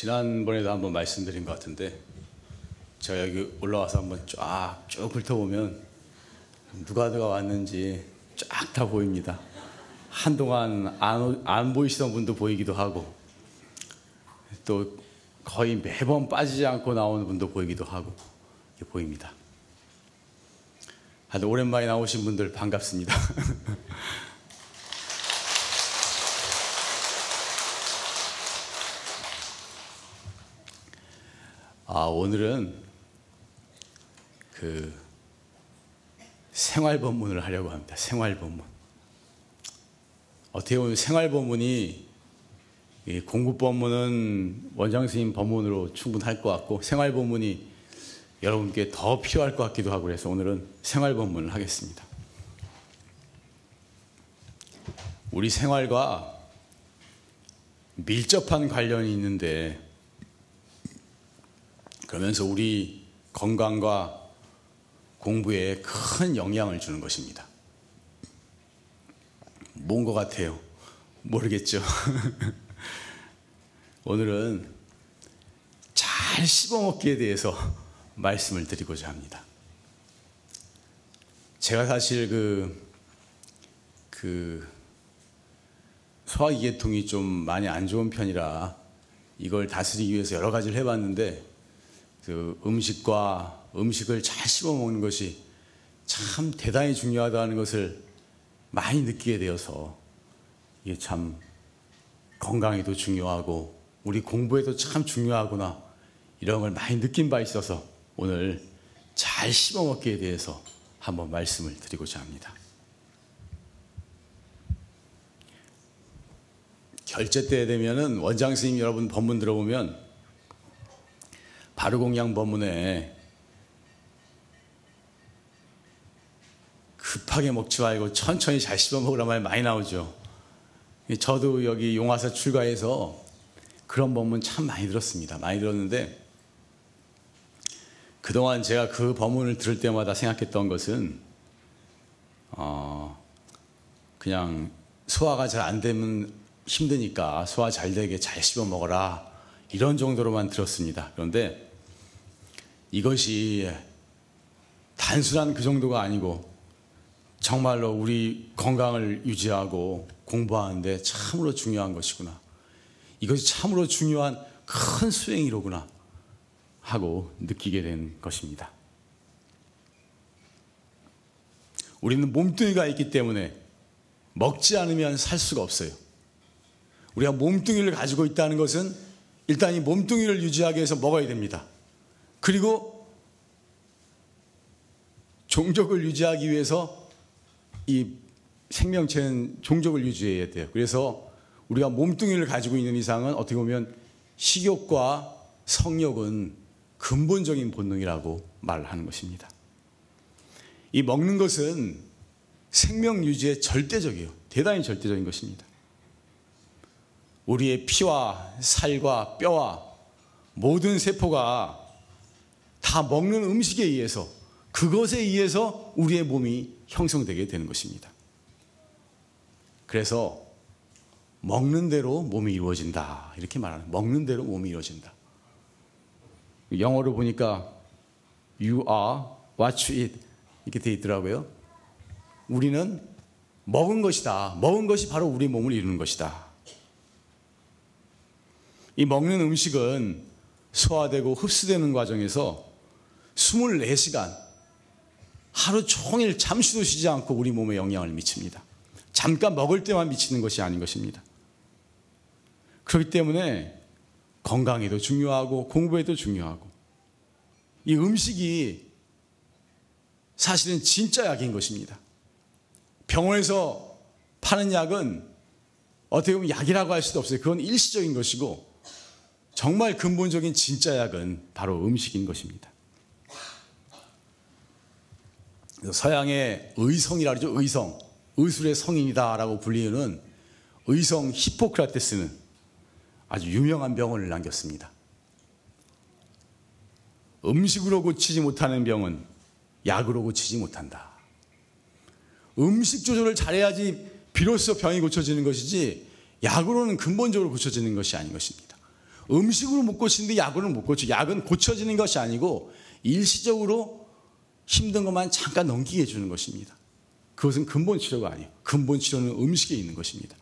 지난번에도 한번 말씀드린 것 같은데 제가 여기 올라와서 한번 쫙 쭉 훑어보면 누가 누가 왔는지 쫙 다 보입니다. 한동안 안, 오- 안 보이시던 분도 보이기도 하고 또 거의 매번 빠지지 않고 나오는 분도 보이기도 하고 보입니다. 오랜만에 나오신 분들 반갑습니다. 아, 오늘은 그 생활 본문을 하려고 합니다. 생활 본문. 어떻게 보면 생활 본문이 이 공부 본문은 원장 선생님 본문으로 충분할 것 같고 생활 본문이 여러분께 더 필요할 것 같기도 하고 그래서 오늘은 생활 본문을 하겠습니다. 우리 생활과 밀접한 관련이 있는데 그러면서 우리 건강과 공부에 큰 영향을 주는 것입니다. 뭔 것 같아요? 모르겠죠. 오늘은 잘 씹어먹기에 대해서 말씀을 드리고자 합니다. 제가 사실 그, 그, 소화기 계통이 좀 많이 안 좋은 편이라 이걸 다스리기 위해서 여러 가지를 해봤는데 그 음식과 음식을 잘 씹어 먹는 것이 참 대단히 중요하다는 것을 많이 느끼게 되어서 이게 참 건강에도 중요하고 우리 공부에도 참 중요하구나 이런 걸 많이 느낀 바 있어서 오늘 잘 씹어 먹기에 대해서 한번 말씀을 드리고자 합니다. 결제 때 되면은 원장 스님 여러분 법문 들어보면 바르공양 법문에 급하게 먹지 말고 천천히 잘 씹어 먹으라 말 많이 나오죠. 저도 여기 용화사 출가해서 그런 법문 참 많이 들었습니다. 많이 들었는데 그동안 제가 그 법문을 들을 때마다 생각했던 것은 어 그냥 소화가 잘 안 되면 힘드니까 소화 잘 되게 잘 씹어 먹어라 이런 정도로만 들었습니다. 그런데 이것이 단순한 그 정도가 아니고 정말로 우리 건강을 유지하고 공부하는데 참으로 중요한 것이구나. 이것이 참으로 중요한 큰 수행이로구나 하고 느끼게 된 것입니다. 우리는 몸뚱이가 있기 때문에 먹지 않으면 살 수가 없어요. 우리가 몸뚱이를 가지고 있다는 것은 일단 이 몸뚱이를 유지하기 위해서 먹어야 됩니다. 그리고 종족을 유지하기 위해서 이 생명체는 종족을 유지해야 돼요. 그래서 우리가 몸뚱이를 가지고 있는 이상은 어떻게 보면 식욕과 성욕은 근본적인 본능이라고 말하는 것입니다. 이 먹는 것은 생명 유지에 절대적이에요. 대단히 절대적인 것입니다. 우리의 피와 살과 뼈와 모든 세포가 다 먹는 음식에 의해서 그것에 의해서 우리의 몸이 형성되게 되는 것입니다. 그래서 먹는 대로 몸이 이루어진다. 이렇게 말하는 먹는 대로 몸이 이루어진다. 영어로 보니까 you are what you eat 이렇게 돼 있더라고요. 우리는 먹은 것이다. 먹은 것이 바로 우리 몸을 이루는 것이다. 이 먹는 음식은 소화되고 흡수되는 과정에서 24시간 하루 종일 잠시도 쉬지 않고 우리 몸에 영향을 미칩니다. 잠깐 먹을 때만 미치는 것이 아닌 것입니다. 그렇기 때문에 건강에도 중요하고 공부에도 중요하고 이 음식이 사실은 진짜 약인 것입니다. 병원에서 파는 약은 어떻게 보면 약이라고 할 수도 없어요. 그건 일시적인 것이고 정말 근본적인 진짜 약은 바로 음식인 것입니다. 서양의 의성이라 그러죠. 의성. 의술의 성인이다라고 불리는 의성 히포크라테스는 아주 유명한 병원을 남겼습니다. 음식으로 고치지 못하는 병은 약으로 고치지 못한다. 음식 조절을 잘해야지 비로소 병이 고쳐지는 것이지 약으로는 근본적으로 고쳐지는 것이 아닌 것입니다. 음식으로 못 고치는데 약으로는 못 고쳐. 약은 고쳐지는 것이 아니고 일시적으로 힘든 것만 잠깐 넘기게 해주는 것입니다. 그것은 근본 치료가 아니에요. 근본 치료는 음식에 있는 것입니다.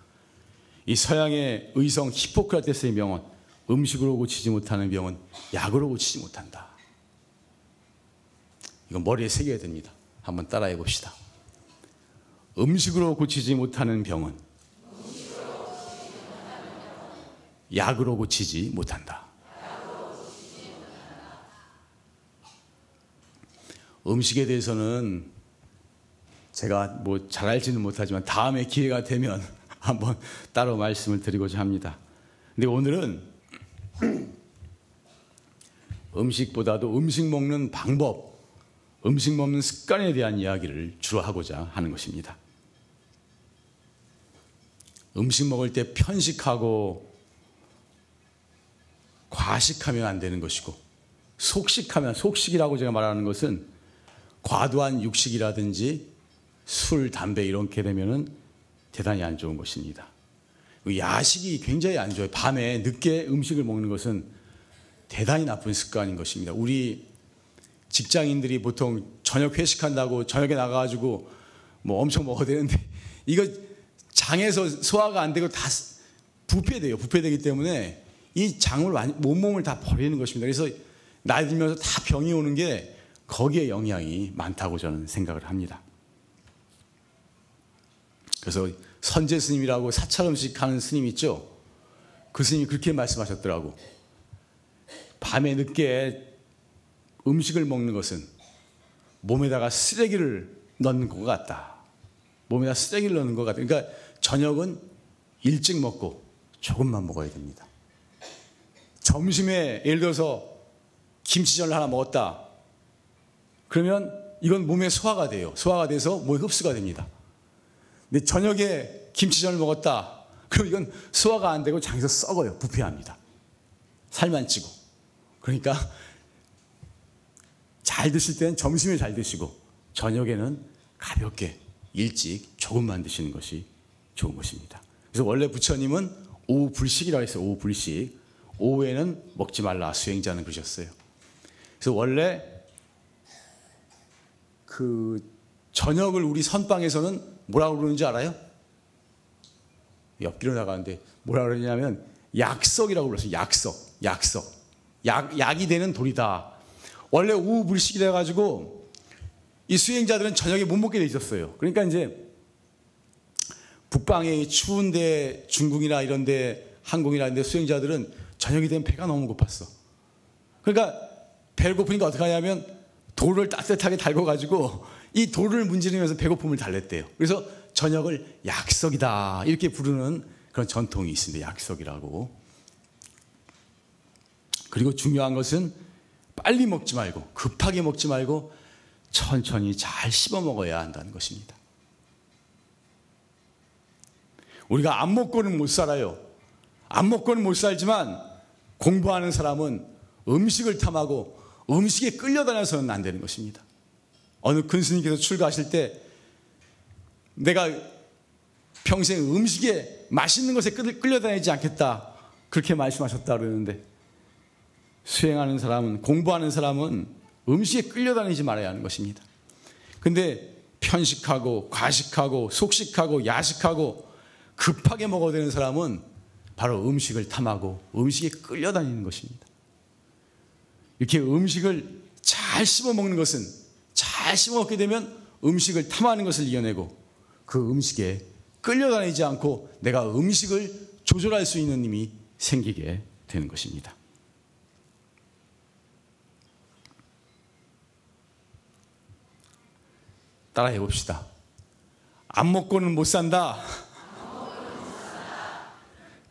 이 서양의 의성 히포크라테스의 명언, 음식으로 고치지 못하는 병은 약으로 고치지 못한다. 이건 머리에 새겨야 됩니다. 한번 따라해 봅시다. 음식으로 고치지 못하는 병은 약으로 고치지 못한다. 음식에 대해서는 제가 뭐 잘 알지는 못하지만 다음에 기회가 되면 한번 따로 말씀을 드리고자 합니다. 근데 오늘은 음식보다도 음식 먹는 방법, 음식 먹는 습관에 대한 이야기를 주로 하고자 하는 것입니다. 음식 먹을 때 편식하고 과식하면 안 되는 것이고 속식하면 속식이라고 제가 말하는 것은 과도한 육식이라든지 술, 담배 이렇게 되면은 대단히 안 좋은 것입니다. 야식이 굉장히 안 좋아요. 밤에 늦게 음식을 먹는 것은 대단히 나쁜 습관인 것입니다. 우리 직장인들이 보통 저녁 회식한다고 저녁에 나가가지고 뭐 엄청 먹어야 되는데 이거 장에서 소화가 안 되고 다 부패돼요. 부패되기 때문에 이 장을 몸몸을 다 버리는 것입니다. 그래서 나이 들면서 다 병이 오는 게 거기에 영향이 많다고 저는 생각을 합니다. 그래서 선제 스님이라고 사찰 음식 하는 스님 있죠? 그 스님이 그렇게 말씀하셨더라고. 밤에 늦게 음식을 먹는 것은 몸에다가 쓰레기를 넣는 것 같다. 몸에다 쓰레기를 넣는 것 같다. 그러니까 저녁은 일찍 먹고 조금만 먹어야 됩니다. 점심에 예를 들어서 김치전을 하나 먹었다. 그러면 이건 몸에 소화가 돼요. 소화가 돼서 몸에 흡수가 됩니다. 근데 저녁에 김치전을 먹었다. 그럼 이건 소화가 안 되고 장에서 썩어요. 부패합니다. 살만 찌고. 그러니까 잘 드실 때는 점심에 잘 드시고 저녁에는 가볍게 일찍 조금만 드시는 것이 좋은 것입니다. 그래서 원래 부처님은 오후 불식이라고 했어요. 오후 불식. 오후에는 먹지 말라 수행자는 그러셨어요. 그래서 원래 그 저녁을 우리 선방에서는 뭐라고 그러는지 알아요? 옆길로 나가는데 뭐라 그러냐면 약석이라고 불렀어요. 약석, 약석. 약, 약이 되는 돌이다. 원래 오후 불식이라 가지고 이 수행자들은 저녁에 못 먹게 돼 있었어요. 그러니까 이제 북방의 추운데 중국이나 이런데 한국이나 이런데 수행자들은 저녁이 되면 배가 너무 고팠어. 그러니까 배를 고프니까 어떻게 하냐면 돌을 따뜻하게 달궈 가지고 이 돌을 문지르면서 배고픔을 달랬대요. 그래서 저녁을 약석이다 이렇게 부르는 그런 전통이 있습니다. 약석이라고. 그리고 중요한 것은 빨리 먹지 말고 급하게 먹지 말고 천천히 잘 씹어 먹어야 한다는 것입니다. 우리가 안 먹고는 못 살아요. 안 먹고는 못 살지만 공부하는 사람은 음식을 탐하고 음식에 끌려다녀서는 안 되는 것입니다. 어느 큰 스님께서 출가하실 때 내가 평생 음식에 맛있는 것에 끌려다니지 않겠다. 그렇게 말씀하셨다 그러는데 수행하는 사람은 공부하는 사람은 음식에 끌려다니지 말아야 하는 것입니다. 근데 편식하고 과식하고 속식하고 야식하고 급하게 먹어야 되는 사람은 바로 음식을 탐하고 음식에 끌려다니는 것입니다. 이렇게 음식을 잘 씹어 먹는 것은 잘 씹어 먹게 되면 음식을 탐하는 것을 이겨내고 그 음식에 끌려다니지 않고 내가 음식을 조절할 수 있는 힘이 생기게 되는 것입니다. 따라해 봅시다. 안 먹고는 못 산다.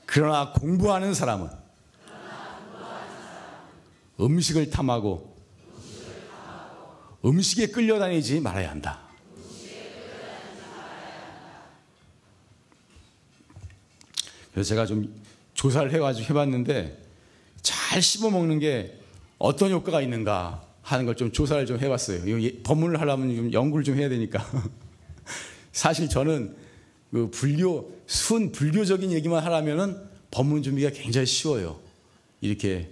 그러나 공부하는 사람은 음식을 탐하고 음식에 끌려다니지 말아야 한다. 그래서 제가 좀 조사를 해가지고 해봤는데 잘 씹어 먹는 게 어떤 효과가 있는가 하는 걸 좀 조사를 좀 해봤어요. 이거 법문을 하려면 좀 연구를 좀 해야 되니까. 사실 저는 그 불교 순 불교적인 얘기만 하라면은 법문 준비가 굉장히 쉬워요. 이렇게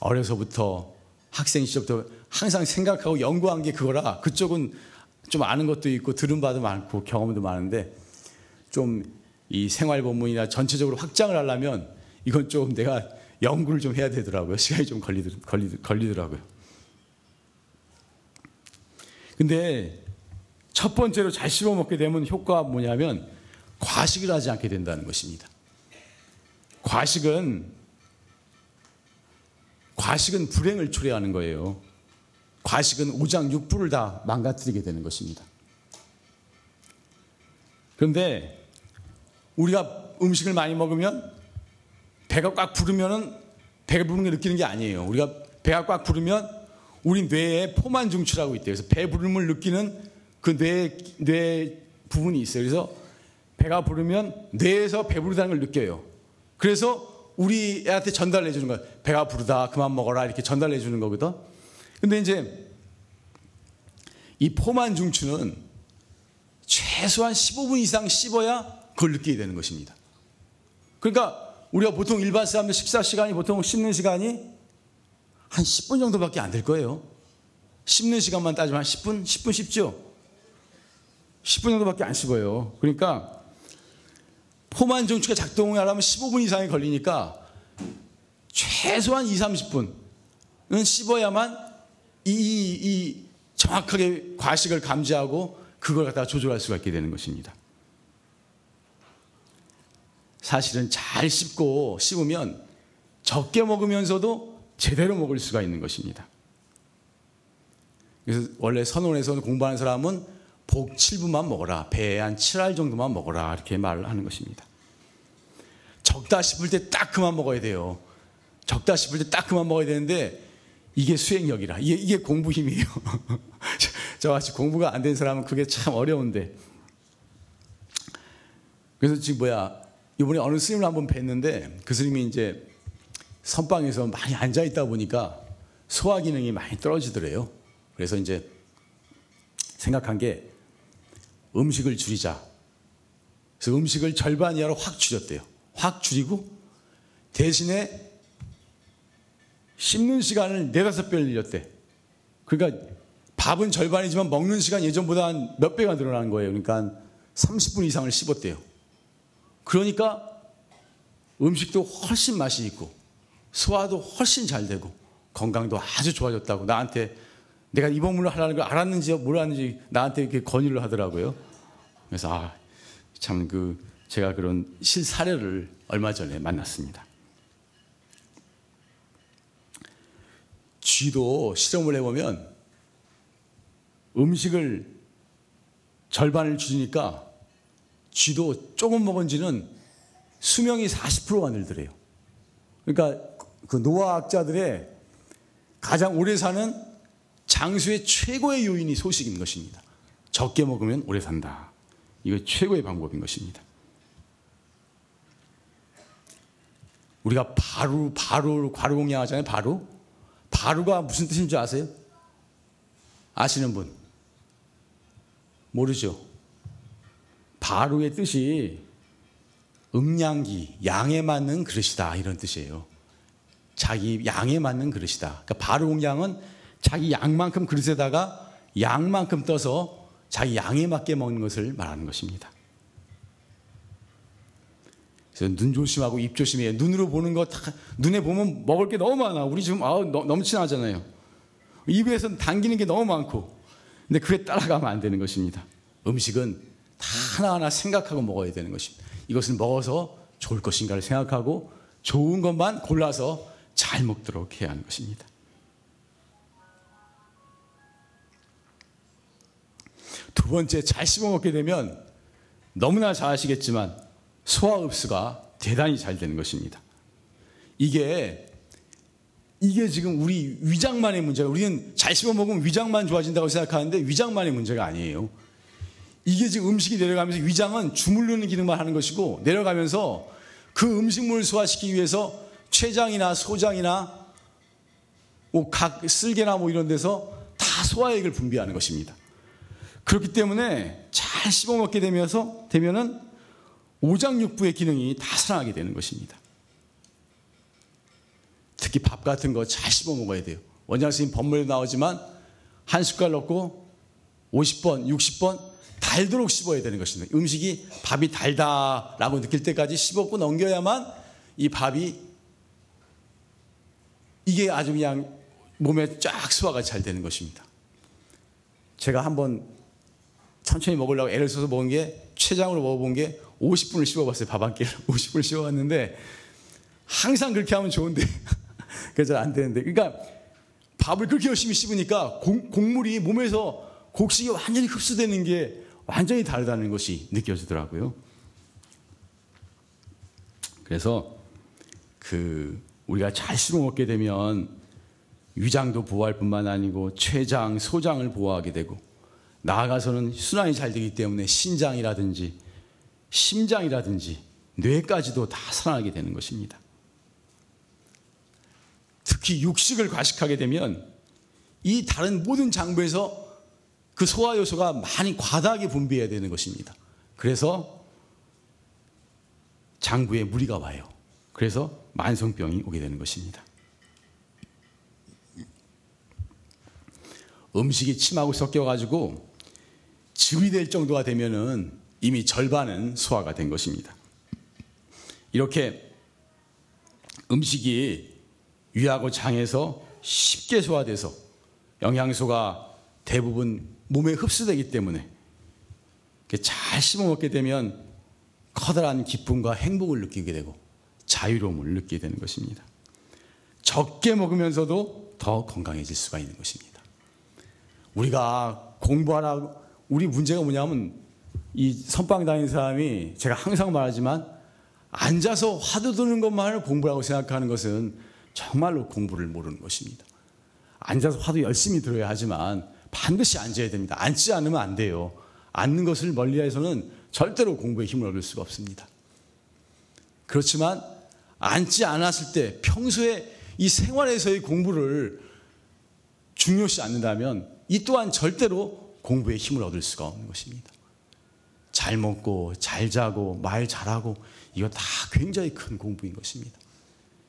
어려서부터 학생 시절부터 항상 생각하고 연구한 게 그거라 그쪽은 좀 아는 것도 있고 들은 바도 많고 경험도 많은데 좀 이 생활 본문이나 전체적으로 확장을 하려면 이건 좀 내가 연구를 좀 해야 되더라고요. 시간이 좀 걸리더, 걸리, 걸리더라고요. 근데 첫 번째로 잘 씹어 먹게 되면 효과가 뭐냐면 과식을 하지 않게 된다는 것입니다. 과식은 과식은 불행을 초래하는 거예요. 과식은 오장육부를 다 망가뜨리게 되는 것입니다. 그런데 우리가 음식을 많이 먹으면 배가 꽉 부르면은 배가 부르는 게 느끼는 게 아니에요. 우리가 배가 꽉 부르면 우리 뇌에 포만 중추라고 있대요. 그래서 배 부름을 느끼는 그 뇌, 뇌 부분이 있어요. 그래서 배가 부르면 뇌에서 배부르다는 걸 느껴요. 그래서 우리 애한테 전달해 주는 거야. 배가 부르다, 그만 먹어라, 이렇게 전달해 주는 거거든. 근데 이제 이 포만 중추는 최소한 15분 이상 씹어야 그걸 느끼게 되는 것입니다. 그러니까 우리가 보통 일반 사람들 식사 시간이 보통 씹는 시간이 한 10분 정도밖에 안 될 거예요. 씹는 시간만 따지면 한 10분? 10분 씹죠? 10분 정도밖에 안 씹어요. 그러니까 포만 정추가 작동하려면 15분 이상이 걸리니까 최소한 2, 30분은 씹어야만 이, 이 정확하게 과식을 감지하고 그걸 갖다가 조절할 수가 있게 되는 것입니다. 사실은 잘 씹고 씹으면 적게 먹으면서도 제대로 먹을 수가 있는 것입니다. 그래서 원래 선원에서는 공부하는 사람은 복 7분만 먹어라. 배에 한 7알 정도만 먹어라. 이렇게 말을 하는 것입니다. 적다 싶을 때 딱 그만 먹어야 돼요. 적다 싶을 때 딱 그만 먹어야 되는데 이게 수행력이라. 이게, 이게 공부 힘이에요. 저같이 공부가 안 된 사람은 그게 참 어려운데. 그래서 지금 뭐야. 이번에 어느 스님을 한번 뵀는데 그 스님이 이제 선방에서 많이 앉아 있다 보니까 소화 기능이 많이 떨어지더래요. 그래서 이제 생각한 게 음식을 줄이자. 그래서 음식을 절반 이하로 확 줄였대요. 확 줄이고 대신에 씹는 시간을 네다섯 배를 늘렸대. 그러니까 밥은 절반이지만 먹는 시간 예전보다 한 몇 배가 늘어난 거예요. 그러니까 한 30분 이상을 씹었대요. 그러니까 음식도 훨씬 맛이 있고 소화도 훨씬 잘 되고 건강도 아주 좋아졌다고 나한테 내가 이 법문을 하라는 걸 알았는지 몰랐는지 나한테 이렇게 건의를 하더라고요. 그래서 아, 참 그 제가 그런 실사례를 얼마 전에 만났습니다. 쥐도 실험을 해보면 음식을 절반을 줄이니까 쥐도 조금 먹은 쥐는 수명이 40%가 늘더래요. 그러니까 그 노화학자들의 가장 오래 사는 장수의 최고의 요인이 소식인 것입니다. 적게 먹으면 오래 산다. 이거 최고의 방법인 것입니다. 우리가 바로 바로 과로 공양하잖아요. 바로 바로가 무슨 뜻인 줄 아세요? 아시는 분 모르죠? 바로의 뜻이 음양기 양에 맞는 그릇이다 이런 뜻이에요. 자기 양에 맞는 그릇이다. 그러니까 바로 공양은 자기 양만큼 그릇에다가 양만큼 떠서 자기 양에 맞게 먹는 것을 말하는 것입니다. 그래서 눈 조심하고 입 조심해요. 눈으로 보는 거 다, 눈에 보면 먹을 게 너무 많아. 우리 지금 아, 넘치나잖아요. 입에서 당기는 게 너무 많고. 근데 그에 따라가면 안 되는 것입니다. 음식은 다 하나하나 생각하고 먹어야 되는 것입니다. 이것을 먹어서 좋을 것인가를 생각하고 좋은 것만 골라서 잘 먹도록 해야 하는 것입니다. 두 번째, 잘 씹어 먹게 되면 너무나 잘 아시겠지만 소화 흡수가 대단히 잘 되는 것입니다. 이게 이게 지금 우리 위장만의 문제가 우리는 잘 씹어 먹으면 위장만 좋아진다고 생각하는데 위장만의 문제가 아니에요. 이게 지금 음식이 내려가면서 위장은 주물르는 기능만 하는 것이고 내려가면서 그 음식물을 소화시키기 위해서 췌장이나 소장이나 뭐 각 쓸개나 뭐 이런 데서 다 소화액을 분비하는 것입니다. 그렇기 때문에 잘 씹어 먹게 되면서 되면은 오장육부의 기능이 다 살아나게 되는 것입니다. 특히 밥 같은 거 잘 씹어 먹어야 돼요. 원장 선생님 법문에 나오지만 한 숟갈 넣고 50번, 60번 달도록 씹어야 되는 것입니다. 음식이 밥이 달다라고 느낄 때까지 씹었고 넘겨야만 이 밥이 이게 아주 그냥 몸에 쫙 소화가 잘 되는 것입니다. 제가 한번 천천히 먹으려고 애를 써서 먹은 게 최장으로 먹어본 게 50분을 씹어봤어요. 밥 한 끼를 50분을 씹어봤는데 항상 그렇게 하면 좋은데 그래서 안 되는데 그러니까 밥을 그렇게 열심히 씹으니까 공, 곡물이 몸에서 곡식이 완전히 흡수되는 게 완전히 다르다는 것이 느껴지더라고요. 그래서 그 우리가 잘 씹어 먹게 되면 위장도 보호할 뿐만 아니고 췌장, 소장을 보호하게 되고 나아가서는 순환이 잘 되기 때문에 신장이라든지 심장이라든지 뇌까지도 다 살아나게 되는 것입니다. 특히 육식을 과식하게 되면 이 다른 모든 장부에서 그 소화 요소가 많이 과다하게 분비해야 되는 것입니다. 그래서 장부에 무리가 와요. 그래서 만성병이 오게 되는 것입니다. 음식이 침하고 섞여가지고 즙이 될 정도가 되면은 이미 절반은 소화가 된 것입니다. 이렇게 음식이 위하고 장에서 쉽게 소화돼서 영양소가 대부분 몸에 흡수되기 때문에 잘 씹어 먹게 되면 커다란 기쁨과 행복을 느끼게 되고 자유로움을 느끼게 되는 것입니다. 적게 먹으면서도 더 건강해질 수가 있는 것입니다. 우리가 공부하라 우리 문제가 뭐냐면 이 선방 다니는 사람이 제가 항상 말하지만 앉아서 화두 드는 것만을 공부라고 생각하는 것은 정말로 공부를 모르는 것입니다. 앉아서 화두 열심히 들어야 하지만 반드시 앉아야 됩니다. 앉지 않으면 안 돼요. 앉는 것을 멀리해서는 절대로 공부에 힘을 얻을 수가 없습니다. 그렇지만 앉지 않았을 때 평소에 이 생활에서의 공부를 중요시 않는다면 이 또한 절대로 공부에 힘을 얻을 수가 없는 것입니다. 잘 먹고 잘 자고 말 잘하고 이거 다 굉장히 큰 공부인 것입니다.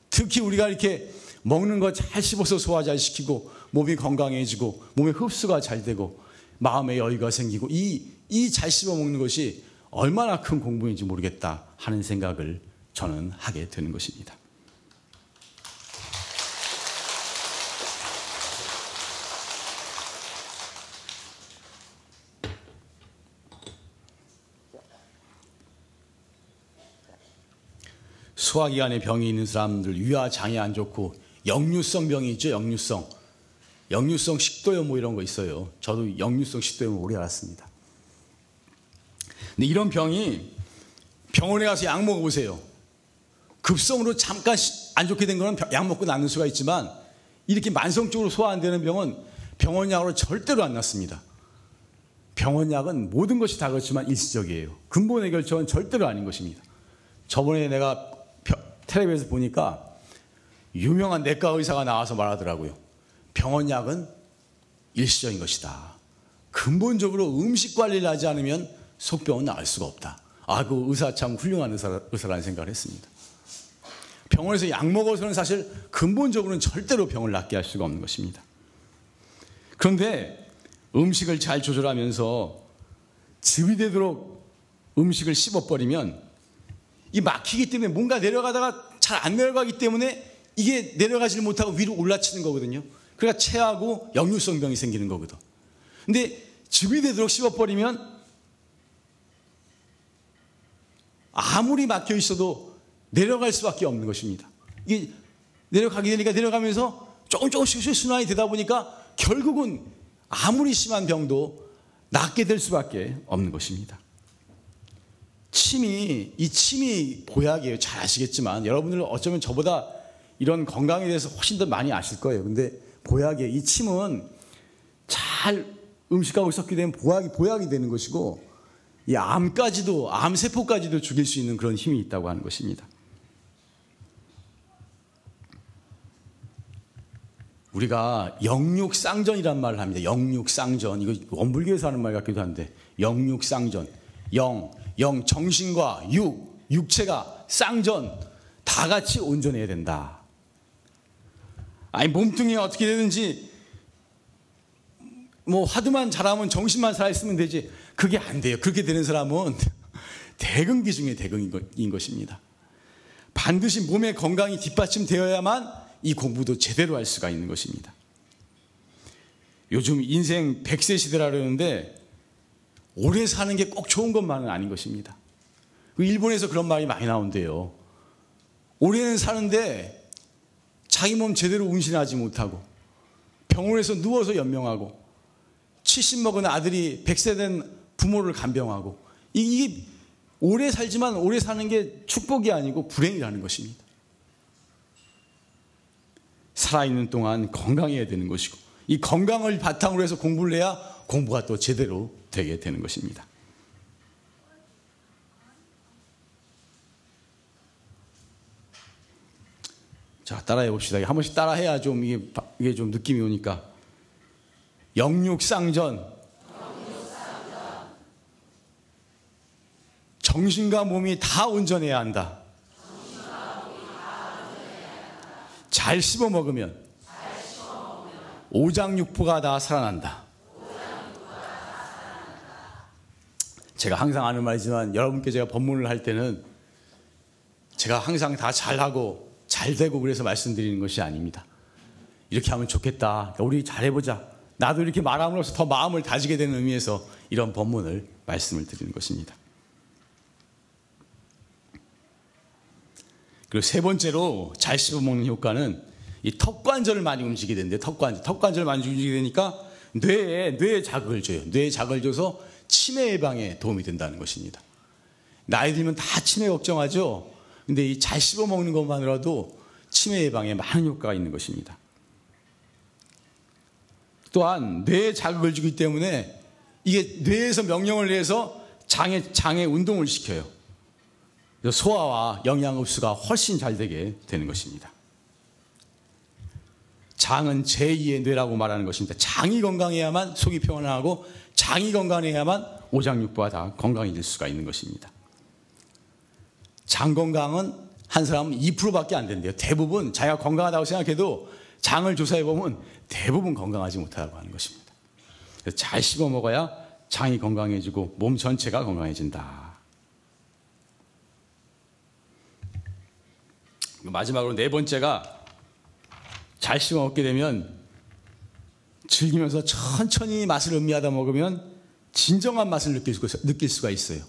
특히 우리가 이렇게 먹는 거 잘 씹어서 소화 잘 시키고 몸이 건강해지고 몸의 흡수가 잘 되고 마음의 여유가 생기고 이 이 잘 씹어 먹는 것이 얼마나 큰 공부인지 모르겠다 하는 생각을 저는 하게 되는 것입니다. 소화기관에 병이 있는 사람들 위와 장이 안 좋고 역류성 병이 있죠 역류성. 역류성 식도염 뭐 이런 거 있어요. 저도 역류성 식도염을 오래 알았습니다. 근데 이런 병이 병원에 가서 약 먹어보세요. 급성으로 잠깐 안 좋게 된 거는 약 먹고 낫는 수가 있지만 이렇게 만성적으로 소화 안 되는 병은 병원 약으로 절대로 안 낫습니다. 병원 약은 모든 것이 다 그렇지만 일시적이에요. 근본 해결책은 절대로 아닌 것입니다. 저번에 내가 텔레비에서 보니까 유명한 내과 의사가 나와서 말하더라고요. 병원 약은 일시적인 것이다. 근본적으로 음식 관리를 하지 않으면 속병은 나을 수가 없다. 아, 그 의사 참 훌륭한 의사, 의사라는 생각을 했습니다. 병원에서 약 먹어서는 사실 근본적으로는 절대로 병을 낫게 할 수가 없는 것입니다. 그런데 음식을 잘 조절하면서 즙이 되도록 음식을 씹어버리면 이 막히기 때문에 뭔가 내려가다가 잘 안 내려가기 때문에 이게 내려가지를 못하고 위로 올라치는 거거든요. 그러니까 체하고 역류성 병이 생기는 거거든. 근데 즙이 되도록 씹어버리면 아무리 막혀 있어도 내려갈 수밖에 없는 것입니다. 이게 내려가게 되니까 내려가면서 조금 조금씩 순환이 되다 보니까 결국은 아무리 심한 병도 낫게 될 수밖에 없는 것입니다. 침이 이 침이 보약이에요. 잘 아시겠지만 여러분들 어쩌면 저보다 이런 건강에 대해서 훨씬 더 많이 아실 거예요. 근데 보약이에요. 이 침은 잘 음식하고 섞게 되면 보약이 보약이 되는 것이고 이 암까지도 암 세포까지도 죽일 수 있는 그런 힘이 있다고 하는 것입니다. 우리가 영육쌍전이란 말을 합니다. 영육쌍전 이거 원불교에서 하는 말 같기도 한데 영육쌍전 영 영, 정신과 육, 육체가 쌍전 다 같이 온전해야 된다. 아니 몸뚱이가 어떻게 되든지 뭐 화두만 잘하면 정신만 살아있으면 되지 그게 안 돼요. 그렇게 되는 사람은 대근기 중에 대근인 것입니다. 반드시 몸의 건강이 뒷받침되어야만 이 공부도 제대로 할 수가 있는 것입니다. 요즘 인생 100세 시대라 그러는데 오래 사는 게 꼭 좋은 것만은 아닌 것입니다. 그 일본에서 그런 말이 많이 나온대요. 올해는 사는데 자기 몸 제대로 운신하지 못하고 병원에서 누워서 연명하고 70 먹은 아들이 100세 된 부모를 간병하고 이게 오래 살지만 오래 사는 게 축복이 아니고 불행이라는 것입니다. 살아있는 동안 건강해야 되는 것이고 이 건강을 바탕으로 해서 공부를 해야 공부가 또 제대로 되게 되는 것입니다. 자, 따라해 봅시다. 한 번씩 따라해야 좀 이게, 이게 좀 느낌이 오니까. 영육상전. 정신과 몸이 다 온전해야 한다. 잘 씹어 먹으면 오장육부가 다 살아난다. 제가 항상 하는 말이지만 여러분께 제가 법문을 할 때는 제가 항상 다 잘하고 잘 되고 그래서 말씀드리는 것이 아닙니다. 이렇게 하면 좋겠다. 우리 잘해보자. 나도 이렇게 말함으로써 더 마음을 다지게 되는 의미에서 이런 법문을 말씀을 드리는 것입니다. 그리고 세 번째로 잘 씹어먹는 효과는 이 턱관절을 많이 움직이게 되는데 턱관절, 턱관절을 많이 움직이게 되니까 뇌에, 뇌에 자극을 줘요. 뇌에 자극을 줘서 치매 예방에 도움이 된다는 것입니다. 나이 들면 다 치매 걱정하죠? 근데 이 잘 씹어 먹는 것만으로도 치매 예방에 많은 효과가 있는 것입니다. 또한 뇌에 자극을 주기 때문에 이게 뇌에서 명령을 내서 장에 장에 운동을 시켜요. 소화와 영양 흡수가 훨씬 잘 되게 되는 것입니다. 장은 제2의 뇌라고 말하는 것입니다. 장이 건강해야만 속이 평안하고 장이 건강해야만 오장육부가 다 건강해질 수가 있는 것입니다. 장 건강은 한 사람은 2%밖에 안 된대요. 대부분 자기가 건강하다고 생각해도 장을 조사해 보면 대부분 건강하지 못하다고 하는 것입니다. 잘 씹어 먹어야 장이 건강해지고 몸 전체가 건강해진다. 마지막으로 네 번째가 잘 씹어 먹게 되면 즐기면서 천천히 맛을 음미하다 먹으면 진정한 맛을 느낄 수가 있어요.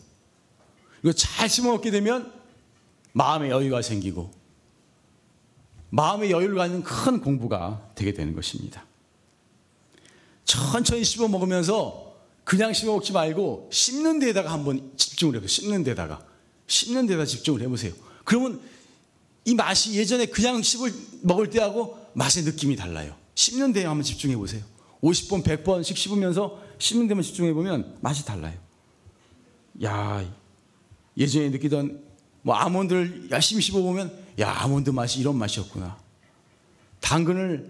이거 잘 씹어 먹게 되면 마음의 여유가 생기고 마음의 여유를 갖는 큰 공부가 되게 되는 것입니다. 천천히 씹어 먹으면서 그냥 씹어 먹지 말고 씹는 데에다가 한번 집중을 해보세요. 씹는 데다가. 씹는 데다 집중을 해보세요. 그러면 이 맛이 예전에 그냥 씹을 먹을 때하고 맛의 느낌이 달라요. 씹는 데에 한번 집중해 보세요. 50번, 100번씩 씹으면서 씹는 데만 집중해 보면 맛이 달라요. 야, 예전에 느끼던 뭐 아몬드를 열심히 씹어 보면 야 아몬드 맛이 이런 맛이었구나. 당근을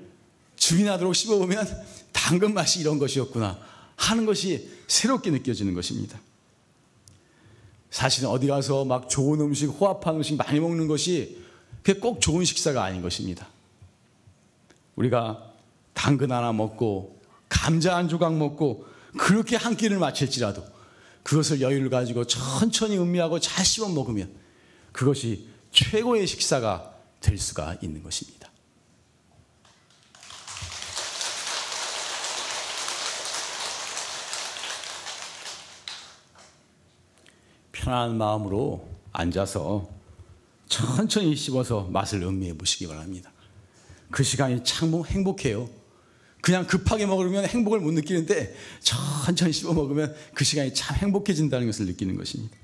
죽이나도록 씹어 보면 당근 맛이 이런 것이었구나 하는 것이 새롭게 느껴지는 것입니다. 사실은 어디 가서 막 좋은 음식, 호합한 음식 많이 먹는 것이 그게 꼭 좋은 식사가 아닌 것입니다. 우리가 당근 하나 먹고 감자 한 조각 먹고 그렇게 한 끼를 마칠지라도 그것을 여유를 가지고 천천히 음미하고 잘 씹어 먹으면 그것이 최고의 식사가 될 수가 있는 것입니다. 편안한 마음으로 앉아서 천천히 씹어서 맛을 음미해 보시기 바랍니다. 그 시간이 참 행복해요. 그냥 급하게 먹으면 행복을 못 느끼는데 천천히 씹어 먹으면 그 시간이 참 행복해진다는 것을 느끼는 것입니다.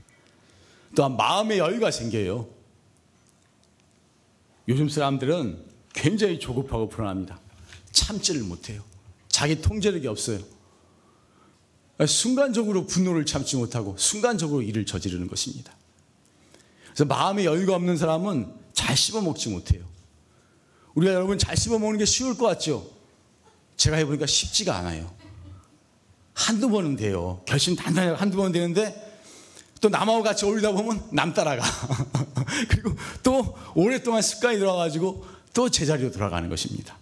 또한 마음의 여유가 생겨요. 요즘 사람들은 굉장히 조급하고 불안합니다. 참지를 못해요. 자기 통제력이 없어요. 순간적으로 분노를 참지 못하고 순간적으로 일을 저지르는 것입니다. 그래서 마음의 여유가 없는 사람은 잘 씹어 먹지 못해요. 우리가 여러분 잘 씹어 먹는 게 쉬울 것 같죠? 제가 해보니까 쉽지가 않아요. 한두 번은 돼요. 결심 단단히 한두 번은 되는데 또 남하고 같이 어울리다 보면 남 따라가. 그리고 또 오랫동안 습관이 들어가지고 또 제자리로 돌아가는 것입니다.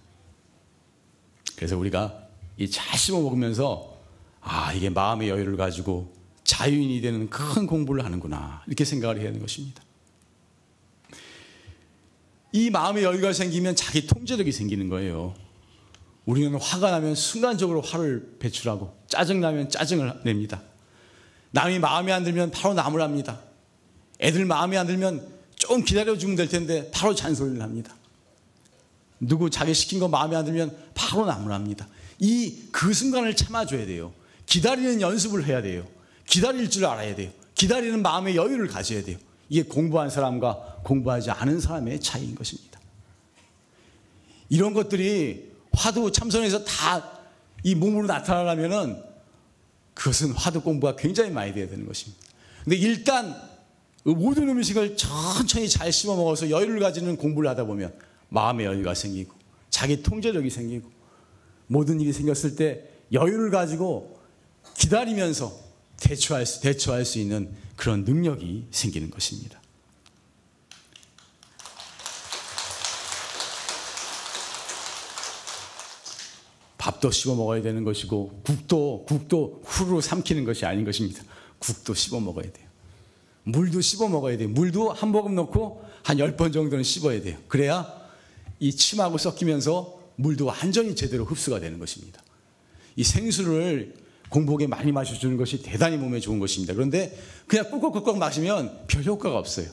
그래서 우리가 이 잘 씹어 먹으면서 아 이게 마음의 여유를 가지고 자유인이 되는 큰 공부를 하는구나 이렇게 생각을 해야 하는 것입니다. 이 마음의 여유가 생기면 자기 통제력이 생기는 거예요. 우리는 화가 나면 순간적으로 화를 배출하고 짜증 나면 짜증을 냅니다. 남이 마음에 안 들면 바로 나무랍니다. 애들 마음에 안 들면 좀 기다려주면 될 텐데 바로 잔소리를 합니다. 누구 자기 시킨 거 마음에 안 들면 바로 나무랍니다. 이 그 순간을 참아줘야 돼요. 기다리는 연습을 해야 돼요. 기다릴 줄 알아야 돼요. 기다리는 마음의 여유를 가져야 돼요. 이게 공부한 사람과 공부하지 않은 사람의 차이인 것입니다. 이런 것들이 화두 참선에서 다 이 몸으로 나타나려면은 그것은 화두 공부가 굉장히 많이 돼야 되는 것입니다. 근데 일단 모든 음식을 천천히 잘 씹어 먹어서 여유를 가지는 공부를 하다 보면 마음의 여유가 생기고 자기 통제력이 생기고 모든 일이 생겼을 때 여유를 가지고 기다리면서 대처할 수, 대처할 수 있는 그런 능력이 생기는 것입니다. 밥도 씹어 먹어야 되는 것이고 국도 국도 후루룩 삼키는 것이 아닌 것입니다. 국도 씹어 먹어야 돼요. 물도 씹어 먹어야 돼요. 물도 한 모금 넣고 한 열 번 정도는 씹어야 돼요. 그래야 이 침하고 섞이면서 물도 완전히 제대로 흡수가 되는 것입니다. 이 생수를 공복에 많이 마셔주는 것이 대단히 몸에 좋은 것입니다. 그런데 그냥 꿀꺽꿀꺽 마시면 별 효과가 없어요.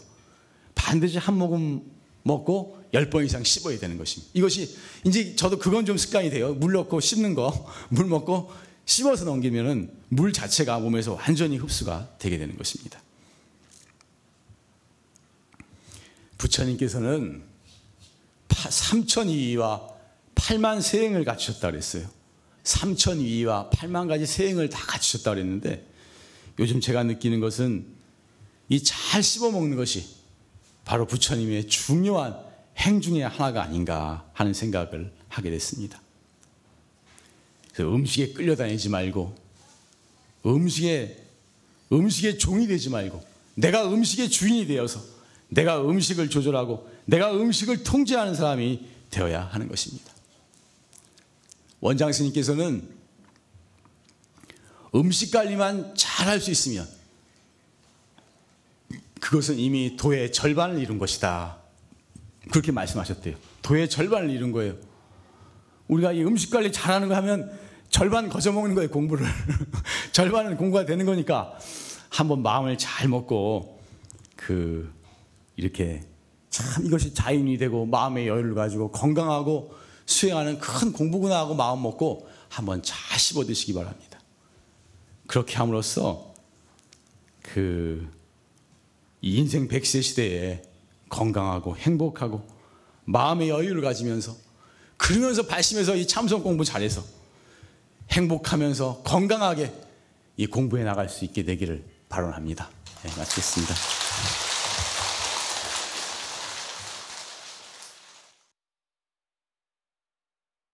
반드시 한 모금 먹고 열번 이상 씹어야 되는 것입니다. 이것이 이제 저도 그건 좀 습관이 돼요. 물 넣고 씹는 거, 물 먹고 씹어서 넘기면은 물 자체가 몸에서 완전히 흡수가 되게 되는 것입니다. 부처님께서는 3천이와 8만 세행을 갖추셨다 그랬어요. 3천 위와 8만 가지 세행을 다 갖추셨다 그랬는데 요즘 제가 느끼는 것은 이 잘 씹어 먹는 것이 바로 부처님의 중요한 행 중의 하나가 아닌가 하는 생각을 하게 됐습니다. 음식에 끌려다니지 말고 음식에 음식의 종이 되지 말고 내가 음식의 주인이 되어서 내가 음식을 조절하고 내가 음식을 통제하는 사람이 되어야 하는 것입니다. 원장 스님께서는 음식 관리만 잘 할 수 있으면 그것은 이미 도의 절반을 이룬 것이다. 그렇게 말씀하셨대요. 도의 절반을 이룬 거예요. 우리가 이 음식 관리 잘하는 거 하면 절반 거저 먹는 거예요, 공부를. 절반은 공부가 되는 거니까 한번 마음을 잘 먹고 그 이렇게 참 이것이 자인이 되고 마음의 여유를 가지고 건강하고 수행하는 큰 공부구나 하고 마음 먹고 한번 잘 씹어 드시기 바랍니다. 그렇게 함으로써 그 인생 백세 시대에 건강하고 행복하고 마음의 여유를 가지면서 그러면서 발심해서 이 참선 공부 잘해서 행복하면서 건강하게 이 공부해 나갈 수 있게 되기를 발언합니다. 네, 마치겠습니다.